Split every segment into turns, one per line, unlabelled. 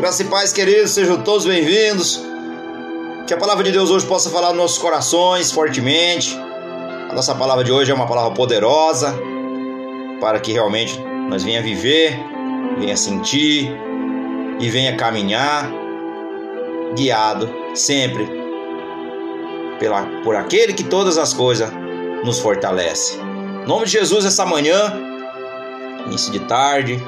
Graça e paz, queridos, sejam todos bem-vindos. Que a palavra de Deus hoje possa falar nos nossos corações fortemente. A nossa palavra de hoje é uma palavra poderosa para que realmente nós venha viver, venha sentir e venha caminhar guiado sempre pela, por aquele que todas as coisas nos fortalece. Em nome de Jesus, essa manhã, início de tarde,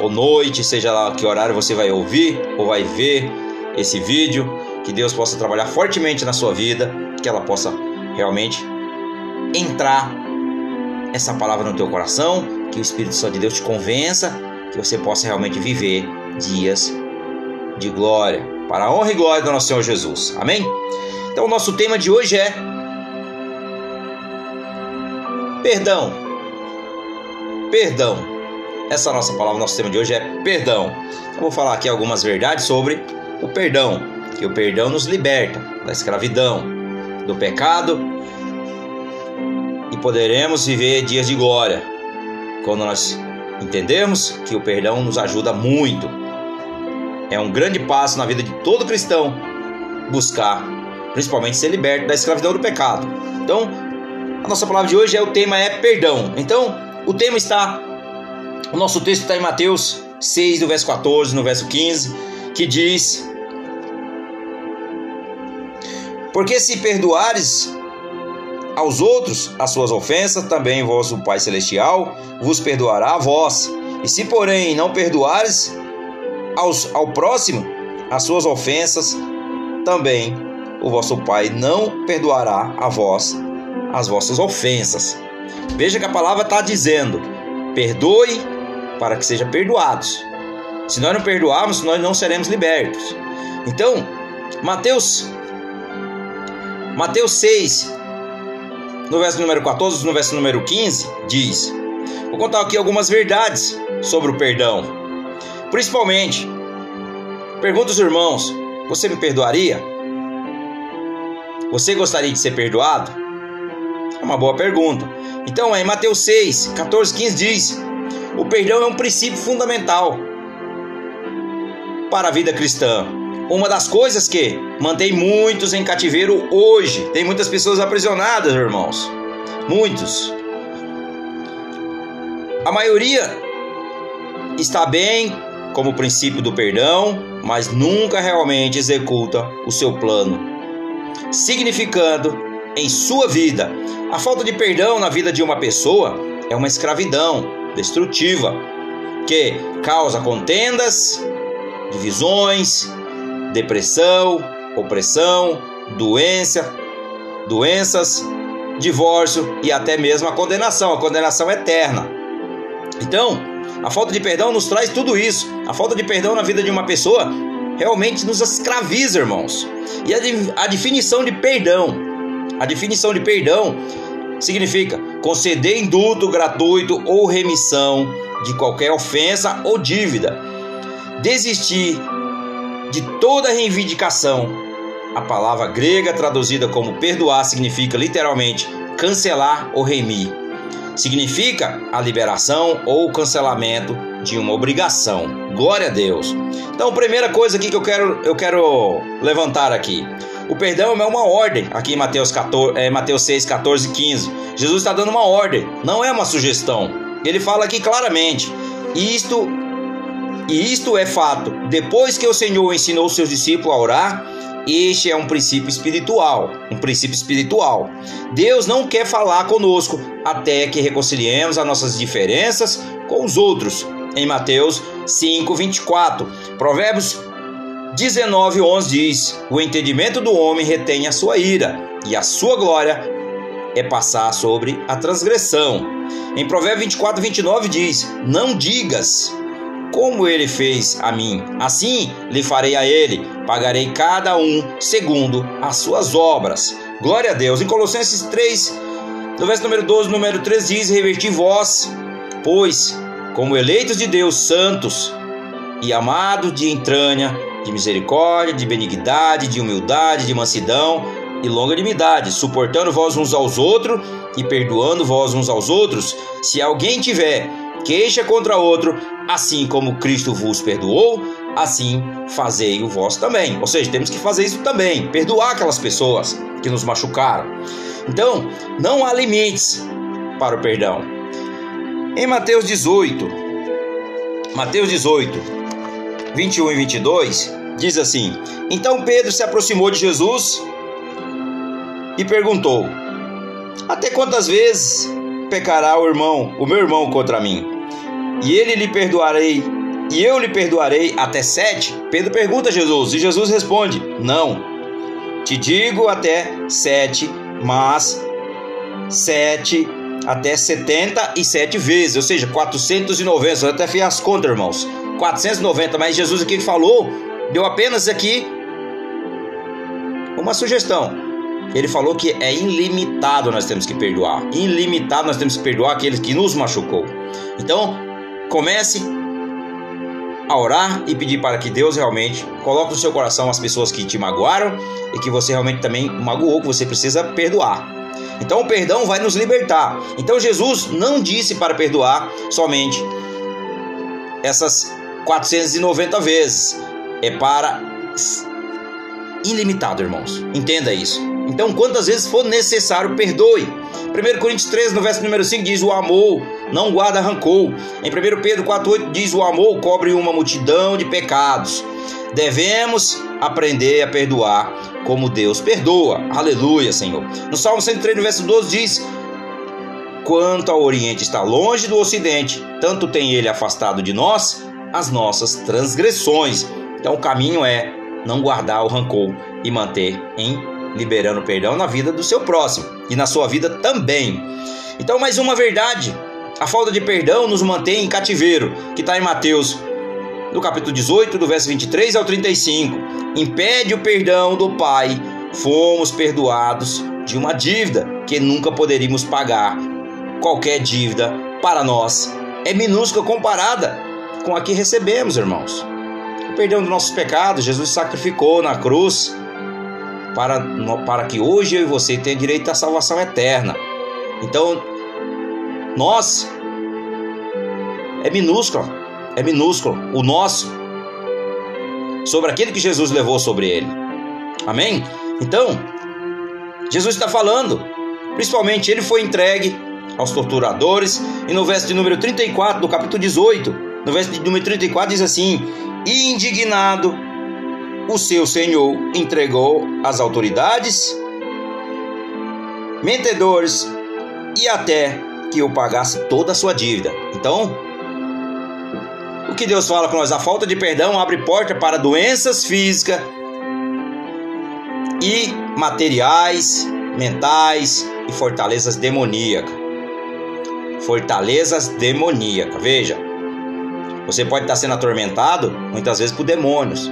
ou noite, seja lá que horário você vai ouvir ou vai ver esse vídeo, que Deus possa trabalhar fortemente na sua vida, que ela possa realmente entrar essa palavra no teu coração, que o Espírito Santo de Deus te convença, que você possa realmente viver dias de glória, para a honra e glória do nosso Senhor Jesus. Amém? Então o nosso tema de hoje é perdão. Perdão. Essa nossa palavra, nosso tema de hoje é perdão. Eu vou falar aqui algumas verdades sobre o perdão, que o perdão nos liberta da escravidão, do pecado e poderemos viver dias de glória quando nós entendemos que o perdão nos ajuda muito. É um grande passo na vida de todo cristão buscar, principalmente ser liberto da escravidão do pecado. Então, a nossa palavra de hoje é o tema é perdão. Então, o tema está o nosso texto está em Mateus 6, no verso 14, no verso 15, que diz: Porque se perdoares aos outros as suas ofensas, também vosso Pai Celestial vos perdoará a vós. E se, porém, não perdoares aos, ao próximo as suas ofensas, também o vosso Pai não perdoará a vós as vossas ofensas. Veja que a palavra está dizendo: perdoe para que sejam perdoados. Se nós não perdoarmos, nós não seremos libertos. Então, Mateus Mateus 6, no verso número 14, no verso número 15, diz: Vou contar aqui algumas verdades sobre o perdão. Principalmente, pergunta os irmãos: Você me perdoaria? Você gostaria de ser perdoado? É uma boa pergunta. Então, em Mateus 6, 14, 15 diz: o perdão é um princípio fundamental para a vida cristã. Uma das coisas que mantém muitos em cativeiro hoje. Tem muitas pessoas aprisionadas, irmãos. Muitos. A maioria está bem como princípio do perdão, mas nunca realmente executa o seu plano, significando em sua vida a falta de perdão na vida de uma pessoa é uma escravidão, destrutiva, que causa contendas, divisões, depressão, opressão, doença, doenças, divórcio e até mesmo a condenação, a condenação eterna. Então, a falta de perdão nos traz tudo isso. A falta de perdão na vida de uma pessoa realmente nos escraviza, irmãos. E a, a definição de perdão, a definição de perdão significa conceder indulto gratuito ou remissão de qualquer ofensa ou dívida, desistir de toda reivindicação. A palavra grega traduzida como perdoar significa literalmente cancelar ou remir. Significa a liberação ou cancelamento de uma obrigação. Glória a Deus. Então, primeira coisa aqui que eu quero, eu quero levantar aqui. O perdão é uma ordem, aqui em Mateus, 14, é, Mateus 6, 14 e 15. Jesus está dando uma ordem, não é uma sugestão. Ele fala aqui claramente: isto e isto é fato. Depois que o Senhor ensinou seus discípulos a orar, este é um princípio espiritual, um princípio espiritual. Deus não quer falar conosco até que reconciliemos as nossas diferenças com os outros. Em Mateus 5:24, Provérbios 19:11 diz: O entendimento do homem retém a sua ira, e a sua glória é passar sobre a transgressão. Em Provérbios 24, 29 diz: Não digas como ele fez a mim, assim lhe farei a ele, pagarei cada um segundo as suas obras. Glória a Deus. Em Colossenses 3, no verso número 12, número 3 diz: Reverti vós, pois, como eleitos de Deus, santos e amados de entranha, de misericórdia, de benignidade, de humildade, de mansidão e longanimidade, suportando vós uns aos outros e perdoando vós uns aos outros, se alguém tiver queixa contra outro, assim como Cristo vos perdoou, assim fazei o vosso também. Ou seja, temos que fazer isso também, perdoar aquelas pessoas que nos machucaram. Então, não há limites para o perdão. Em Mateus 18, Mateus 18, 21 e 22, diz assim: Então Pedro se aproximou de Jesus e perguntou: Até quantas vezes pecará o irmão, o meu irmão contra mim? E ele lhe perdoarei, e eu lhe perdoarei até sete? Pedro pergunta a Jesus, e Jesus responde: Não, te digo até sete, mas sete até 77 vezes, ou seja, 490. Você até fiz as contas, irmãos. 490, mas Jesus aqui falou, deu apenas aqui uma sugestão. Ele falou que é ilimitado nós temos que perdoar. Ilimitado nós temos que perdoar aqueles que nos machucou. Então, comece a orar e pedir para que Deus realmente coloque no seu coração as pessoas que te magoaram e que você realmente também magoou, que você precisa perdoar. Então o perdão vai nos libertar. Então Jesus não disse para perdoar somente essas 490 vezes. É para ilimitado, irmãos. Entenda isso. Então, quantas vezes for necessário, perdoe. 1 Coríntios 13, no verso número 5, diz: O amor não guarda rancor. Em 1 Pedro 4,8 diz: O amor cobre uma multidão de pecados. Devemos aprender a perdoar como Deus perdoa. Aleluia, Senhor. No Salmo 103, no verso 12, diz: Quanto ao Oriente está longe do Ocidente, tanto tem ele afastado de nós as nossas transgressões. Então o caminho é não guardar o rancor e manter em liberando perdão na vida do seu próximo e na sua vida também. Então, mais uma verdade: a falta de perdão nos mantém em cativeiro, que está em Mateus, no capítulo 18, do verso 23 ao 35. Impede o perdão do Pai, fomos perdoados de uma dívida que nunca poderíamos pagar. Qualquer dívida para nós é minúscula comparada com a que recebemos, irmãos. Perdão dos nossos pecados, Jesus sacrificou na cruz para, para que hoje eu e você tenham direito à salvação eterna. Então, nós é minúsculo, é minúsculo o nosso sobre aquele que Jesus levou sobre ele. Amém? Então, Jesus está falando, principalmente ele foi entregue aos torturadores, e no verso de número 34 do capítulo 18, no verso de número 34 diz assim: indignado o seu senhor entregou às autoridades, mentedores e até que eu pagasse toda a sua dívida. Então, o que Deus fala com nós? A falta de perdão abre porta para doenças físicas e materiais, mentais e fortalezas demoníacas. Fortalezas demoníacas. Veja, você pode estar sendo atormentado muitas vezes por demônios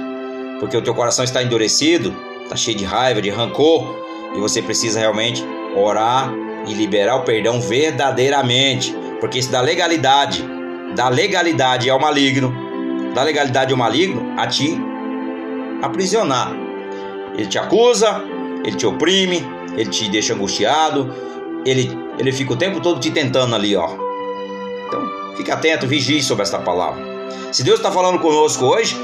porque o teu coração está endurecido, está cheio de raiva, de rancor, e você precisa realmente orar e liberar o perdão verdadeiramente, porque isso dá legalidade, dá legalidade ao maligno, dá legalidade ao maligno a te aprisionar. Ele te acusa, ele te oprime, ele te deixa angustiado, ele, ele fica o tempo todo te tentando ali, ó. Então, fique atento, vigie sobre esta palavra. Se Deus está falando conosco hoje,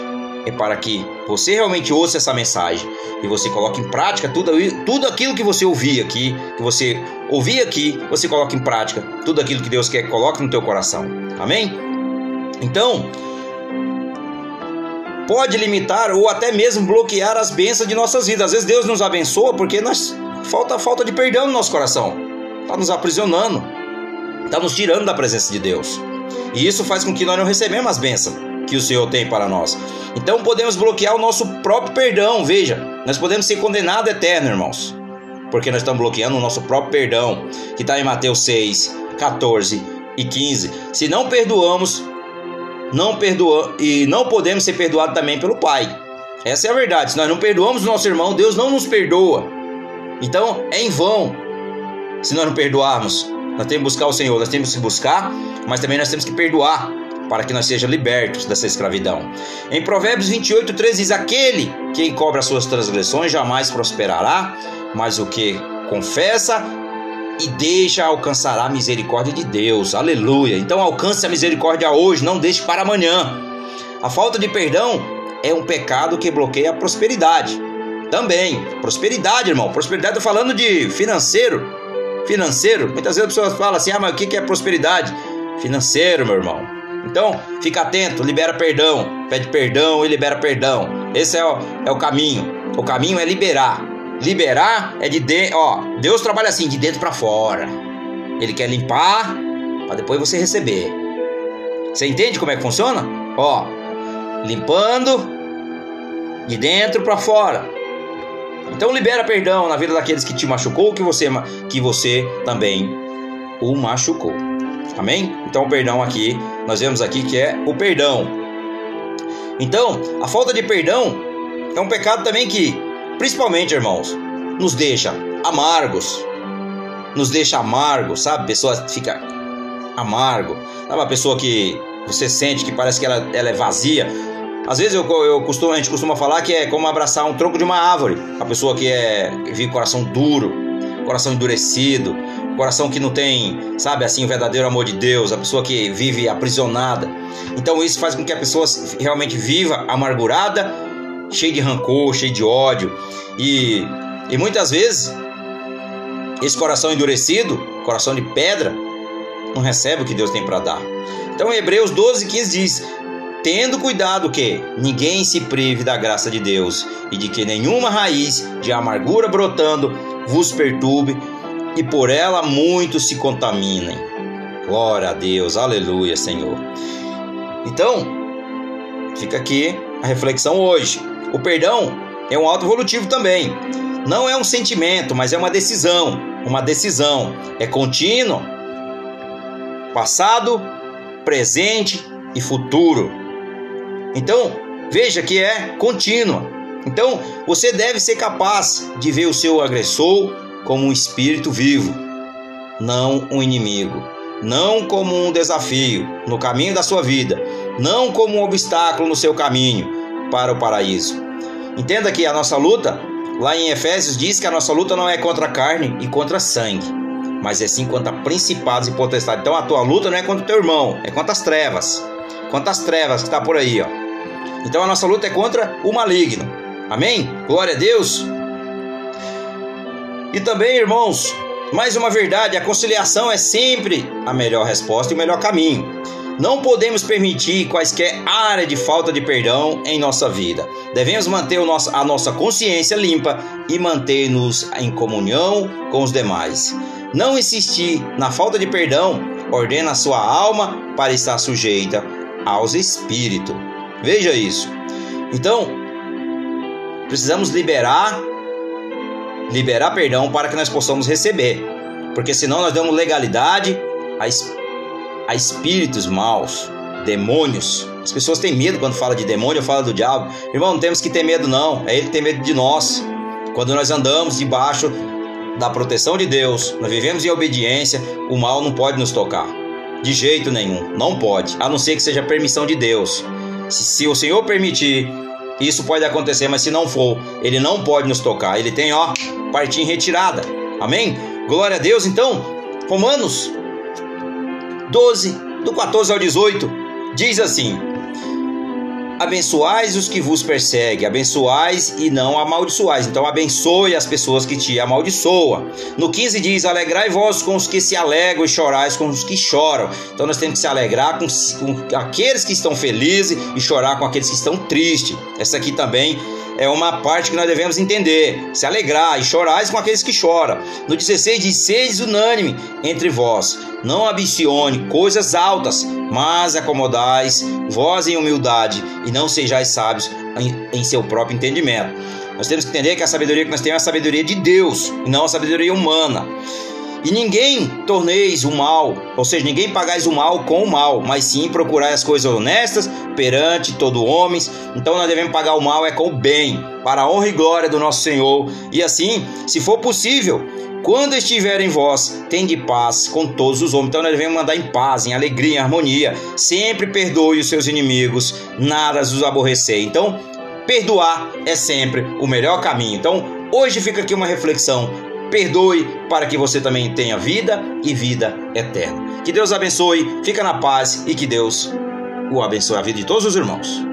é para que você realmente ouça essa mensagem e você coloque em prática tudo, tudo aquilo que você ouvir aqui, que você ouvir aqui, você coloque em prática tudo aquilo que Deus quer que coloque no teu coração. Amém? Então, pode limitar ou até mesmo bloquear as bênçãos de nossas vidas. Às vezes Deus nos abençoa porque nós falta falta de perdão no nosso coração. Está nos aprisionando, está nos tirando da presença de Deus. E isso faz com que nós não recebemos as bênçãos que o Senhor tem para nós. Então podemos bloquear o nosso próprio perdão. Veja, nós podemos ser condenados eterno, irmãos, porque nós estamos bloqueando o nosso próprio perdão, que está em Mateus 6, 14 e 15. Se não perdoamos, não perdoa e não podemos ser perdoados também pelo Pai. Essa é a verdade. Se nós não perdoamos o nosso irmão, Deus não nos perdoa. Então é em vão se nós não perdoarmos. Nós temos que buscar o Senhor, nós temos que buscar, mas também nós temos que perdoar para que nós sejamos libertos dessa escravidão. Em Provérbios 28, 13 diz: Aquele que encobre as suas transgressões jamais prosperará, mas o que confessa e deixa alcançará a misericórdia de Deus. Aleluia. Então alcance a misericórdia hoje, não deixe para amanhã. A falta de perdão é um pecado que bloqueia a prosperidade. Também, prosperidade, irmão. Prosperidade, falando de financeiro. Financeiro. Muitas vezes as pessoas falam assim: ah, mas o que é prosperidade? Financeiro, meu irmão. Então, fica atento, libera perdão. Pede perdão e libera perdão. Esse é o, é o caminho. O caminho é liberar. Liberar é de dentro. Ó, Deus trabalha assim, de dentro para fora. Ele quer limpar para depois você receber. Você entende como é que funciona? Ó, limpando de dentro para fora. Então libera perdão na vida daqueles que te machucou, que você que você também o machucou. Amém? Então o perdão aqui, nós vemos aqui que é o perdão. Então, a falta de perdão é um pecado também que, principalmente, irmãos, nos deixa amargos. Nos deixa amargos, sabe? Pessoa fica amargo. Sabe uma pessoa que você sente que parece que ela, ela é vazia. Às vezes eu, eu costumo, a gente costuma falar que é como abraçar um tronco de uma árvore. A pessoa que é vive coração duro, coração endurecido, coração que não tem, sabe, assim, o verdadeiro amor de Deus, a pessoa que vive aprisionada. Então isso faz com que a pessoa realmente viva amargurada, cheia de rancor, cheia de ódio. E, e muitas vezes esse coração endurecido, coração de pedra, não recebe o que Deus tem para dar. Então, Hebreus 12, 15 diz: Tendo cuidado que ninguém se prive da graça de Deus e de que nenhuma raiz de amargura brotando vos perturbe e por ela muitos se contaminem. Glória a Deus, aleluia, Senhor. Então, fica aqui a reflexão hoje. O perdão é um auto evolutivo também. Não é um sentimento, mas é uma decisão. Uma decisão é contínuo, passado, presente e futuro. Então, veja que é contínua. Então, você deve ser capaz de ver o seu agressor como um espírito vivo, não um inimigo, não como um desafio no caminho da sua vida, não como um obstáculo no seu caminho para o paraíso. Entenda que a nossa luta, lá em Efésios, diz que a nossa luta não é contra carne e contra sangue, mas é sim contra principados e potestades. Então a tua luta não é contra o teu irmão, é contra as trevas. Contra as trevas que está por aí, ó. Então a nossa luta é contra o maligno. Amém? Glória a Deus. E também, irmãos, mais uma verdade, a conciliação é sempre a melhor resposta e o melhor caminho. Não podemos permitir quaisquer área de falta de perdão em nossa vida. Devemos manter a nossa consciência limpa e manter-nos em comunhão com os demais. Não insistir na falta de perdão ordena a sua alma para estar sujeita aos espíritos. Veja isso. Então, precisamos liberar liberar perdão para que nós possamos receber. Porque senão nós damos legalidade a, a espíritos maus, demônios. As pessoas têm medo quando fala de demônio fala do diabo. Irmão, não temos que ter medo não, é ele que tem medo de nós. Quando nós andamos debaixo da proteção de Deus, nós vivemos em obediência, o mal não pode nos tocar. De jeito nenhum, não pode, a não ser que seja permissão de Deus. Se, o Senhor permitir, isso pode acontecer, mas se não for, ele não pode nos tocar. Ele tem, ó, partir em retirada. Amém? Glória a Deus. Então, Romanos 12, do 14 ao 18, diz assim: Abençoais os que vos perseguem, abençoais e não amaldiçoais. Então abençoe as pessoas que te amaldiçoam. No 15 diz: Alegrai-vos com os que se alegram e chorais com os que choram. Então nós temos que se alegrar com, com aqueles que estão felizes e chorar com aqueles que estão tristes. Essa aqui também é uma parte que nós devemos entender. Se alegrar e chorar com aqueles que choram. No 16 diz: Seis unânime entre vós, não ambicione coisas altas, mas acomodais vós em humildade e não sejais sábios em, em seu próprio entendimento. Nós temos que entender que a sabedoria que nós temos é a sabedoria de Deus e não a sabedoria humana. E ninguém torneis o mal, ou seja, ninguém pagais o mal com o mal, mas sim procurai as coisas honestas perante todo homem. Então nós devemos pagar o mal é com o bem, para a honra e glória do nosso Senhor. E assim, se for possível, quando estiver em vós, tende paz com todos os homens. Então nós devemos mandar em paz, em alegria, em harmonia. Sempre perdoe os seus inimigos, nada os aborrecer. Então, perdoar é sempre o melhor caminho. Então, hoje fica aqui uma reflexão perdoe para que você também tenha vida e vida eterna. Que Deus abençoe, fica na paz e que Deus o abençoe a vida de todos os irmãos.